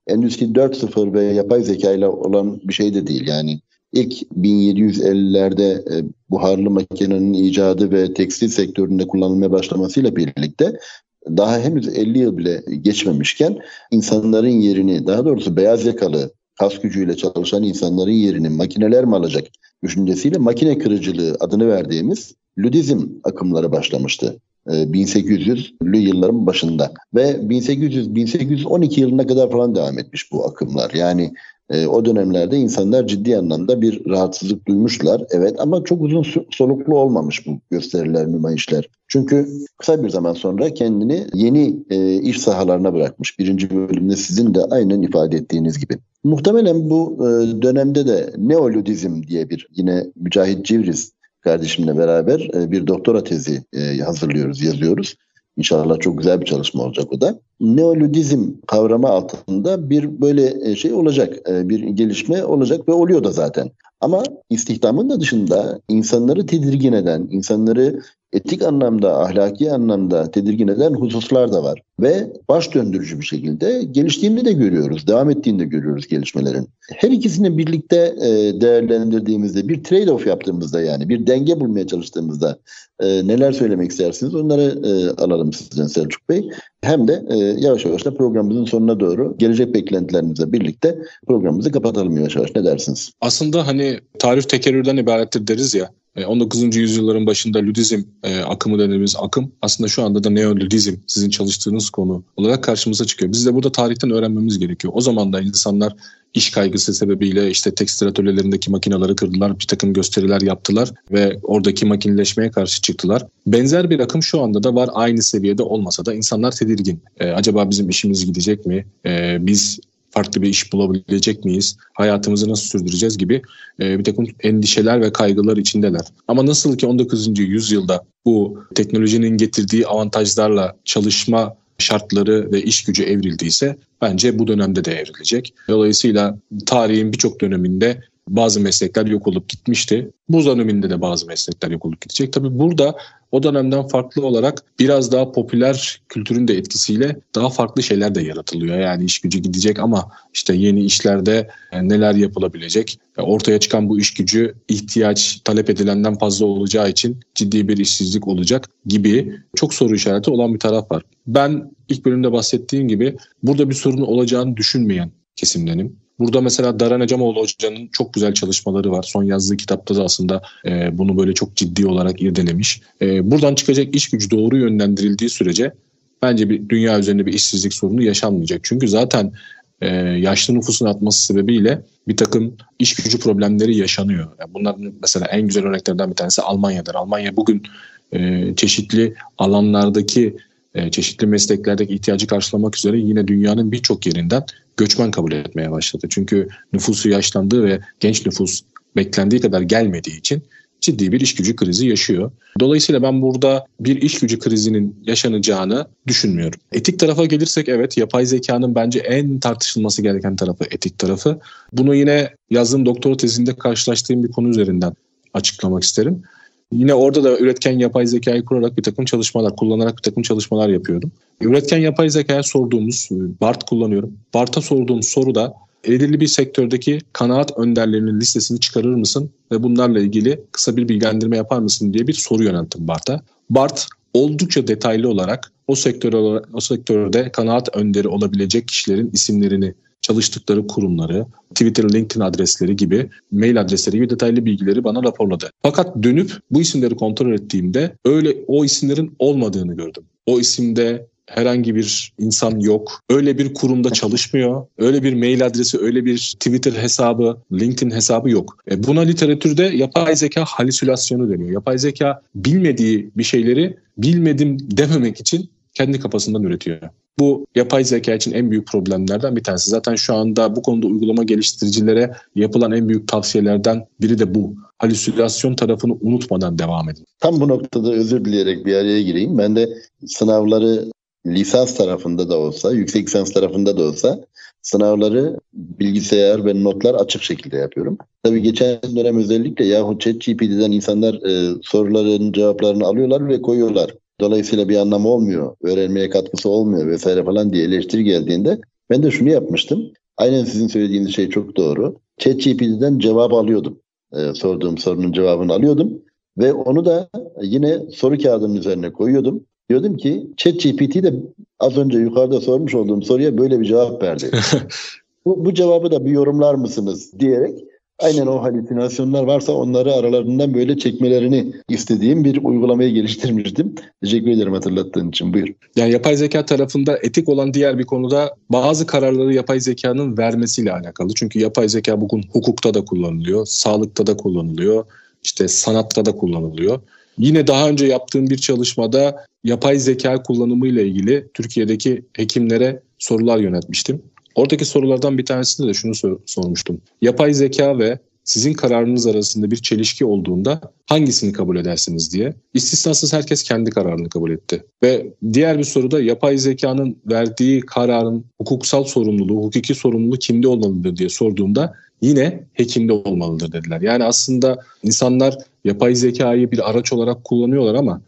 Endüstri 4.0 ve yapay zeka ile olan bir şey de değil. Yani ilk 1750'lerde e, buharlı makinenin icadı ve tekstil sektöründe kullanılmaya başlamasıyla birlikte daha henüz 50 yıl bile geçmemişken insanların yerini daha doğrusu beyaz yakalı kas gücüyle çalışan insanların yerini makineler mi alacak düşüncesiyle makine kırıcılığı adını verdiğimiz Ludizm akımları başlamıştı. 1800'lü e, yılların başında ve 1800 1812 yılına kadar falan devam etmiş bu akımlar. Yani e, o dönemlerde insanlar ciddi anlamda bir rahatsızlık duymuşlar. Evet ama çok uzun soluklu olmamış bu gösteriler, nümayişler. Çünkü kısa bir zaman sonra kendini yeni e, iş sahalarına bırakmış. Birinci bölümde sizin de aynen ifade ettiğiniz gibi. Muhtemelen bu dönemde de neoludizm diye bir yine Mücahit Civriz kardeşimle beraber e, bir doktora tezi e, hazırlıyoruz, yazıyoruz. İnşallah çok güzel bir çalışma olacak o da. Neoludizm kavramı altında bir böyle e, şey olacak, bir gelişme olacak ve oluyor da zaten. Ama istihdamın da dışında insanları tedirgin eden, insanları etik anlamda, ahlaki anlamda tedirgin eden hususlar da var. Ve baş döndürücü bir şekilde geliştiğini de görüyoruz, devam ettiğini de görüyoruz gelişmelerin. Her ikisini birlikte e, değerlendirdiğimizde, bir trade-off yaptığımızda yani bir denge bulmaya çalıştığımızda e, neler söylemek istersiniz onları e, alalım sizden Selçuk Bey. Hem de yavaş yavaş da programımızın sonuna doğru gelecek beklentilerimizle birlikte programımızı kapatalım yavaş yavaş. Ne dersiniz? Aslında hani tarif tekerrürden ibarettir deriz ya. 19. E, yüzyılların başında Ludizm e, akımı dediğimiz akım aslında şu anda da Neoludizm sizin çalıştığınız konu olarak karşımıza çıkıyor. Biz de burada tarihten öğrenmemiz gerekiyor. O zaman da insanlar iş kaygısı sebebiyle işte tekstil atölyelerindeki makineleri kırdılar, bir takım gösteriler yaptılar ve oradaki makineleşmeye karşı çıktılar. Benzer bir akım şu anda da var aynı seviyede olmasa da insanlar tedirgin. Ee, acaba bizim işimiz gidecek mi? Ee, biz farklı bir iş bulabilecek miyiz? Hayatımızı nasıl sürdüreceğiz gibi e, bir takım endişeler ve kaygılar içindeler. Ama nasıl ki 19. yüzyılda bu teknolojinin getirdiği avantajlarla çalışma şartları ve iş gücü evrildiyse bence bu dönemde de evrilecek. Dolayısıyla tarihin birçok döneminde bazı meslekler yok olup gitmişti. Bu döneminde de bazı meslekler yok olup gidecek. Tabii burada o dönemden farklı olarak biraz daha popüler kültürün de etkisiyle daha farklı şeyler de yaratılıyor. Yani iş gücü gidecek ama işte yeni işlerde e, neler yapılabilecek? E, ortaya çıkan bu iş gücü ihtiyaç talep edilenden fazla olacağı için ciddi bir işsizlik olacak gibi çok soru işareti olan bir taraf var. Ben ilk bölümde bahsettiğim gibi burada bir sorun olacağını düşünmeyen kesimdenim. Burada mesela Daran Ecamoğlu Hoca'nın çok güzel çalışmaları var. Son yazdığı kitapta da aslında e, bunu böyle çok ciddi olarak irdelemiş. E, buradan çıkacak iş gücü doğru yönlendirildiği sürece bence bir dünya üzerinde bir işsizlik sorunu yaşanmayacak. Çünkü zaten e, yaşlı nüfusun artması sebebiyle bir takım iş gücü problemleri yaşanıyor. Yani bunların mesela en güzel örneklerden bir tanesi Almanya'dır. Almanya bugün e, çeşitli alanlardaki e, çeşitli mesleklerdeki ihtiyacı karşılamak üzere yine dünyanın birçok yerinden göçmen kabul etmeye başladı. Çünkü nüfusu yaşlandığı ve genç nüfus beklendiği kadar gelmediği için ciddi bir iş gücü krizi yaşıyor. Dolayısıyla ben burada bir iş gücü krizinin yaşanacağını düşünmüyorum. Etik tarafa gelirsek evet yapay zekanın bence en tartışılması gereken tarafı etik tarafı. Bunu yine yazdığım doktora tezinde karşılaştığım bir konu üzerinden açıklamak isterim. Yine orada da üretken yapay zekayı kurarak bir takım çalışmalar, kullanarak bir takım çalışmalar yapıyorum. Üretken yapay zekaya sorduğumuz, BART kullanıyorum. BART'a sorduğum soru da belirli bir sektördeki kanaat önderlerinin listesini çıkarır mısın ve bunlarla ilgili kısa bir bilgilendirme yapar mısın diye bir soru yönelttim BART'a. BART oldukça detaylı olarak o sektör o sektörde kanaat önderi olabilecek kişilerin isimlerini çalıştıkları kurumları, Twitter, LinkedIn adresleri gibi, mail adresleri gibi detaylı bilgileri bana raporladı. Fakat dönüp bu isimleri kontrol ettiğimde öyle o isimlerin olmadığını gördüm. O isimde herhangi bir insan yok. Öyle bir kurumda çalışmıyor. Öyle bir mail adresi, öyle bir Twitter hesabı, LinkedIn hesabı yok. E buna literatürde yapay zeka halüsinasyonu deniyor. Yapay zeka bilmediği bir şeyleri bilmedim dememek için kendi kafasından üretiyor. Bu yapay zeka için en büyük problemlerden bir tanesi. Zaten şu anda bu konuda uygulama geliştiricilere yapılan en büyük tavsiyelerden biri de bu. Halüsinasyon tarafını unutmadan devam edin. Tam bu noktada özür dileyerek bir araya gireyim. Ben de sınavları lisans tarafında da olsa, yüksek lisans tarafında da olsa sınavları bilgisayar ve notlar açık şekilde yapıyorum. Tabii geçen dönem özellikle yahu ChatGPT'den insanlar e, soruların cevaplarını alıyorlar ve koyuyorlar. Dolayısıyla bir anlamı olmuyor, öğrenmeye katkısı olmuyor vesaire falan diye eleştiri geldiğinde ben de şunu yapmıştım. Aynen sizin söylediğiniz şey çok doğru. ChatGPT'den cevap alıyordum. E, sorduğum sorunun cevabını alıyordum ve onu da yine soru kağıdının üzerine koyuyordum. Diyordum ki ChatGPT de az önce yukarıda sormuş olduğum soruya böyle bir cevap verdi. [LAUGHS] bu, bu cevabı da bir yorumlar mısınız diyerek aynen o halüsinasyonlar varsa onları aralarından böyle çekmelerini istediğim bir uygulamayı geliştirmiştim. Teşekkür ederim hatırlattığın için. Buyur. Yani yapay zeka tarafında etik olan diğer bir konuda bazı kararları yapay zekanın vermesiyle alakalı. Çünkü yapay zeka bugün hukukta da kullanılıyor, sağlıkta da kullanılıyor, işte sanatta da kullanılıyor. Yine daha önce yaptığım bir çalışmada yapay zeka kullanımı ile ilgili Türkiye'deki hekimlere sorular yönetmiştim. Oradaki sorulardan bir tanesinde de şunu sor- sormuştum. Yapay zeka ve sizin kararınız arasında bir çelişki olduğunda hangisini kabul edersiniz diye. İstisnasız herkes kendi kararını kabul etti. Ve diğer bir soruda yapay zekanın verdiği kararın hukuksal sorumluluğu, hukuki sorumluluğu kimde olmalıdır diye sorduğumda yine hekimde olmalıdır dediler. Yani aslında insanlar yapay zekayı bir araç olarak kullanıyorlar ama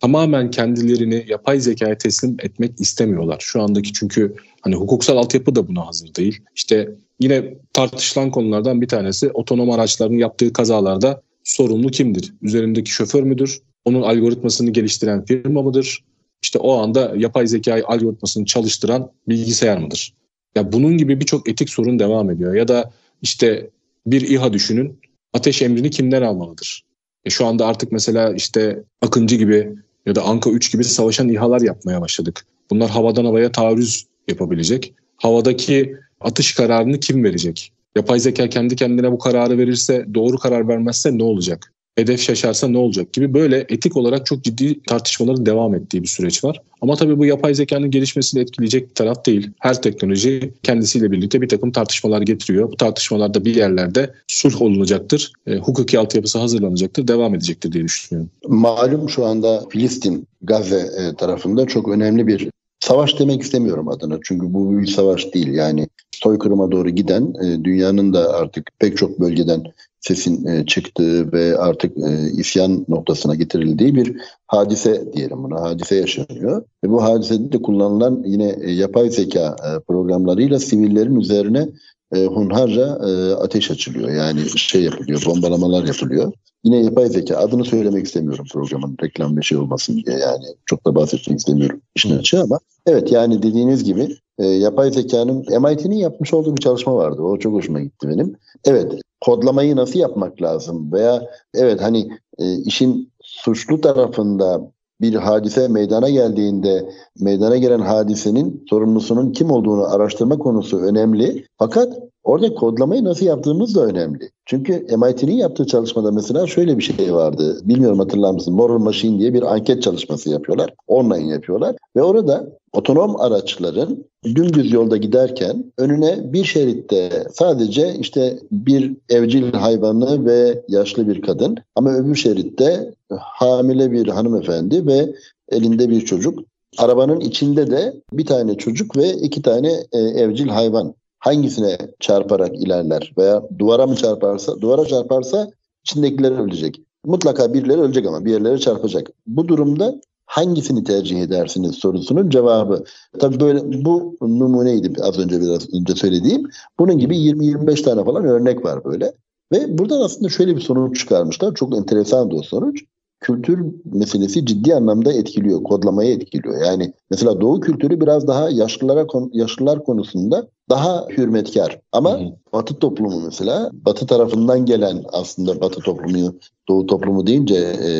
tamamen kendilerini yapay zekaya teslim etmek istemiyorlar. Şu andaki çünkü hani hukuksal altyapı da buna hazır değil. İşte yine tartışılan konulardan bir tanesi otonom araçların yaptığı kazalarda sorumlu kimdir? Üzerindeki şoför müdür? Onun algoritmasını geliştiren firma mıdır? İşte o anda yapay zeka algoritmasını çalıştıran bilgisayar mıdır? Ya bunun gibi birçok etik sorun devam ediyor. Ya da işte bir İHA düşünün. Ateş emrini kimden almalıdır? E şu anda artık mesela işte Akıncı gibi ya da Anka 3 gibi savaşan İHA'lar yapmaya başladık. Bunlar havadan havaya taarruz yapabilecek. Havadaki atış kararını kim verecek? Yapay zeka kendi kendine bu kararı verirse, doğru karar vermezse ne olacak? hedef şaşarsa ne olacak gibi böyle etik olarak çok ciddi tartışmaların devam ettiği bir süreç var. Ama tabii bu yapay zekanın gelişmesini etkileyecek bir taraf değil. Her teknoloji kendisiyle birlikte bir takım tartışmalar getiriyor. Bu tartışmalarda bir yerlerde sulh olunacaktır. E, hukuki altyapısı hazırlanacaktır, devam edecektir diye düşünüyorum. Malum şu anda Filistin, Gazze e, tarafında çok önemli bir Savaş demek istemiyorum adına. Çünkü bu bir savaş değil. Yani soykırıma doğru giden e, dünyanın da artık pek çok bölgeden sesin e, çıktığı ve artık e, isyan noktasına getirildiği bir hadise diyelim buna. Hadise yaşanıyor. Ve bu hadisede de kullanılan yine e, yapay zeka e, programlarıyla sivillerin üzerine e, hunharca e, ateş açılıyor. Yani şey yapılıyor, bombalamalar yapılıyor. Yine yapay zeka adını söylemek istemiyorum programın reklam bir şey olmasın diye yani çok da bahsetmek istemiyorum işin açığı ama evet yani dediğiniz gibi e, yapay zekanın MIT'nin yapmış olduğu bir çalışma vardı. O çok hoşuma gitti benim. Evet kodlamayı nasıl yapmak lazım veya evet hani e, işin suçlu tarafında bir hadise meydana geldiğinde meydana gelen hadisenin sorumlusunun kim olduğunu araştırma konusu önemli. Fakat orada kodlamayı nasıl yaptığımız da önemli. Çünkü MIT'nin yaptığı çalışmada mesela şöyle bir şey vardı. Bilmiyorum hatırlar mısın? Moral Machine diye bir anket çalışması yapıyorlar. Online yapıyorlar. Ve orada otonom araçların dümdüz yolda giderken önüne bir şeritte sadece işte bir evcil hayvanı ve yaşlı bir kadın ama öbür şeritte hamile bir hanımefendi ve elinde bir çocuk. Arabanın içinde de bir tane çocuk ve iki tane e, evcil hayvan hangisine çarparak ilerler veya duvara mı çarparsa duvara çarparsa içindekiler ölecek. Mutlaka birileri ölecek ama bir yerlere çarpacak. Bu durumda hangisini tercih edersiniz sorusunun cevabı. Tabii böyle bu numuneydi az önce biraz önce söylediğim. Bunun gibi 20-25 tane falan örnek var böyle. Ve buradan aslında şöyle bir sonuç çıkarmışlar. Çok enteresan o sonuç. Kültür meselesi ciddi anlamda etkiliyor, kodlamayı etkiliyor. Yani mesela Doğu kültürü biraz daha yaşlılara yaşlılar konusunda daha hürmetkar. Ama hı hı. Batı toplumu mesela Batı tarafından gelen aslında Batı toplumu Doğu toplumu deyince e,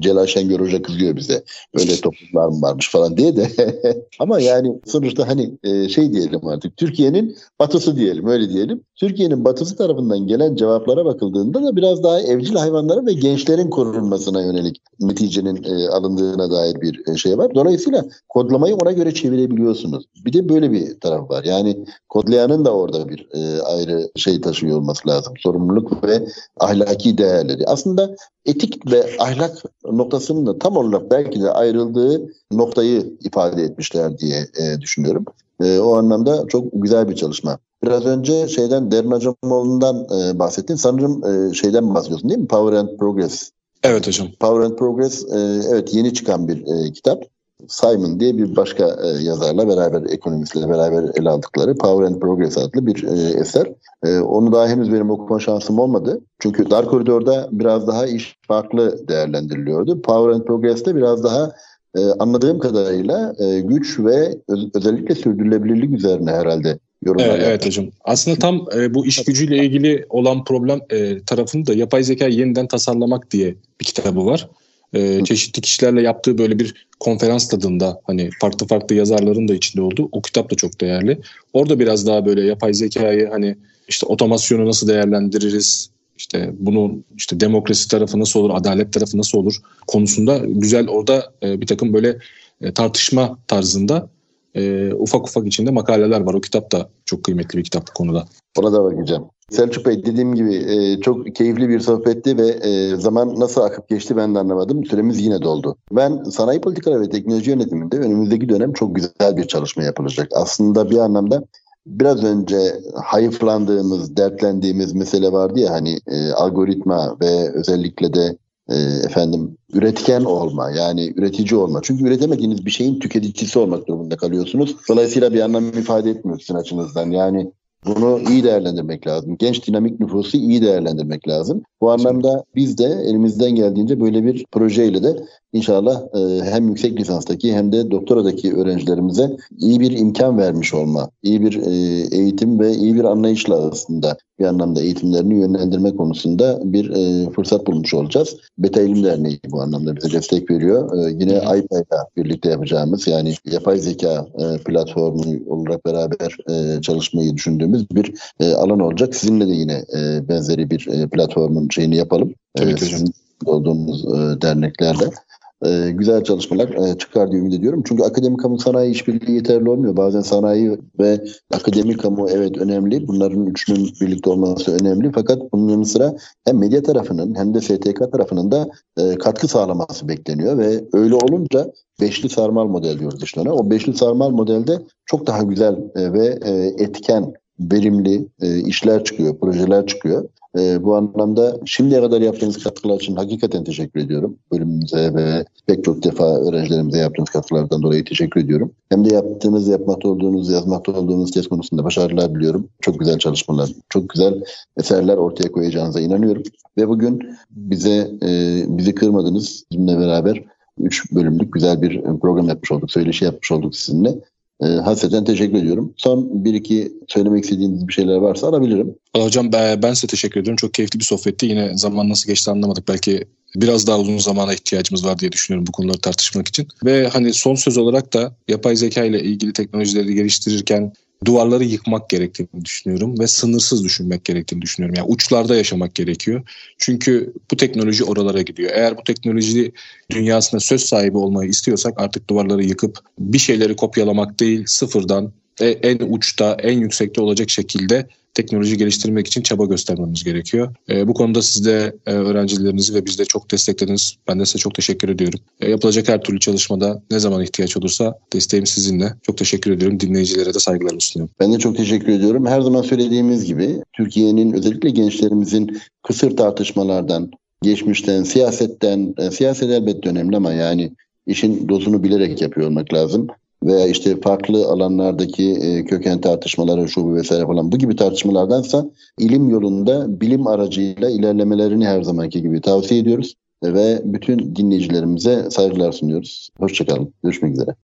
Celal Şengör Hoca kızıyor bize. Öyle [LAUGHS] toplumlar mı varmış falan diye de. [LAUGHS] Ama yani sonuçta hani e, şey diyelim artık Türkiye'nin batısı diyelim öyle diyelim. Türkiye'nin batısı tarafından gelen cevaplara bakıldığında da biraz daha evcil hayvanların ve gençlerin korunmasına yönelik neticenin e, alındığına dair bir e, şey var. Dolayısıyla kodlamayı ona göre çevirebiliyorsunuz. Bir de böyle bir taraf var. Yani kodlayanın da orada bir e, ayrı şey taşıyor olması lazım. Sorumluluk ve ahlaki değerleri. Aslında etik ve ahlak noktasının da tam olarak belki de ayrıldığı noktayı ifade etmişler diye e, düşünüyorum. E, o anlamda çok güzel bir çalışma. Biraz önce şeyden Derin Acamoğlu'ndan e, bahsettin. Sanırım e, şeyden bahsediyorsun değil mi? Power and Progress. Evet hocam. Power and Progress e, evet yeni çıkan bir e, kitap. Simon diye bir başka e, yazarla beraber, ekonomistle beraber ele aldıkları Power and Progress adlı bir e, eser. E, onu daha henüz benim okuma şansım olmadı. Çünkü Dar Koridor'da biraz daha iş farklı değerlendiriliyordu. Power and Progress'te biraz daha e, anladığım kadarıyla e, güç ve öz, özellikle sürdürülebilirlik üzerine herhalde yorumlar evet, evet hocam. Aslında tam e, bu iş gücüyle ilgili olan problem e, tarafını da yapay zeka yeniden tasarlamak diye bir kitabı var e, çeşitli kişilerle yaptığı böyle bir konferans tadında hani farklı farklı yazarların da içinde olduğu o kitap da çok değerli. Orada biraz daha böyle yapay zekayı hani işte otomasyonu nasıl değerlendiririz, işte bunun işte demokrasi tarafı nasıl olur, adalet tarafı nasıl olur konusunda güzel orada e, bir takım böyle e, tartışma tarzında e, ufak ufak içinde makaleler var. O kitap da çok kıymetli bir kitap bu konuda. Ona da bakacağım. Selçuk Bey dediğim gibi e, çok keyifli bir sohbetti ve e, zaman nasıl akıp geçti ben de anlamadım. Süremiz yine doldu. Ben sanayi politikaları ve teknoloji yönetiminde önümüzdeki dönem çok güzel bir çalışma yapılacak. Aslında bir anlamda biraz önce hayıflandığımız, dertlendiğimiz mesele vardı ya hani e, algoritma ve özellikle de e, efendim üretken olma yani üretici olma. Çünkü üretemediğiniz bir şeyin tüketicisi olmak durumunda kalıyorsunuz. Dolayısıyla bir anlam ifade etmiyor sizin açınızdan. Yani bunu iyi değerlendirmek lazım. Genç dinamik nüfusu iyi değerlendirmek lazım. Bu anlamda biz de elimizden geldiğince böyle bir projeyle de inşallah e, hem yüksek lisanstaki hem de doktoradaki öğrencilerimize iyi bir imkan vermiş olma, iyi bir e, eğitim ve iyi bir anlayışla aslında bir anlamda eğitimlerini yönlendirme konusunda bir e, fırsat bulmuş olacağız. Beta İlim Derneği bu anlamda bize destek veriyor. E, yine iPad'la birlikte yapacağımız yani yapay zeka e, platformu olarak beraber e, çalışmayı düşündüğümüz bir e, alan olacak. Sizinle de yine e, benzeri bir e, platformun şeyini yapalım. Tabii ki olduğumuz e, derneklerle e, güzel çalışmalar e, çıkar diye ümit ediyorum. Çünkü akademik kamu sanayi işbirliği yeterli olmuyor. Bazen sanayi ve akademik kamu evet önemli. Bunların üçünün birlikte olması önemli. Fakat bunun yanı sıra hem medya tarafının hem de STK tarafının da e, katkı sağlaması bekleniyor ve öyle olunca beşli sarmal model diyoruz işte ona. O beşli sarmal modelde çok daha güzel e, ve e, etken verimli e, işler çıkıyor, projeler çıkıyor. E, bu anlamda şimdiye kadar yaptığınız katkılar için hakikaten teşekkür ediyorum. Bölümümüze ve pek çok defa öğrencilerimize yaptığınız katkılardan dolayı teşekkür ediyorum. Hem de yaptığınız, yapmakta olduğunuz, yazmakta olduğunuz test konusunda başarılar diliyorum. Çok güzel çalışmalar, çok güzel eserler ortaya koyacağınıza inanıyorum. Ve bugün bize e, bizi kırmadınız bizimle beraber 3 bölümlük güzel bir program yapmış olduk, söyleşi yapmış olduk sizinle. E, hasreten teşekkür ediyorum. Son bir iki söylemek istediğiniz bir şeyler varsa alabilirim. Hocam ben size teşekkür ediyorum. Çok keyifli bir sohbetti. Yine zaman nasıl geçti anlamadık. Belki biraz daha uzun zamana ihtiyacımız var diye düşünüyorum bu konuları tartışmak için. Ve hani son söz olarak da yapay zeka ile ilgili teknolojileri geliştirirken duvarları yıkmak gerektiğini düşünüyorum ve sınırsız düşünmek gerektiğini düşünüyorum. Yani uçlarda yaşamak gerekiyor. Çünkü bu teknoloji oralara gidiyor. Eğer bu teknoloji dünyasında söz sahibi olmayı istiyorsak artık duvarları yıkıp bir şeyleri kopyalamak değil sıfırdan en uçta, en yüksekte olacak şekilde teknoloji geliştirmek için çaba göstermemiz gerekiyor. E, bu konuda siz de e, öğrencilerinizi ve biz de çok desteklediniz. Ben de size çok teşekkür ediyorum. E, yapılacak her türlü çalışmada ne zaman ihtiyaç olursa desteğim sizinle. Çok teşekkür ediyorum. Dinleyicilere de saygılarımı sunuyorum. Ben de çok teşekkür ediyorum. Her zaman söylediğimiz gibi Türkiye'nin özellikle gençlerimizin kısır tartışmalardan, geçmişten, siyasetten, e, siyaset elbette önemli ama yani işin dozunu bilerek yapıyor olmak lazım veya işte farklı alanlardaki e, köken tartışmaları şu bu vesaire falan bu gibi tartışmalardansa ilim yolunda bilim aracıyla ilerlemelerini her zamanki gibi tavsiye ediyoruz ve bütün dinleyicilerimize saygılar sunuyoruz. Hoşçakalın. Görüşmek üzere.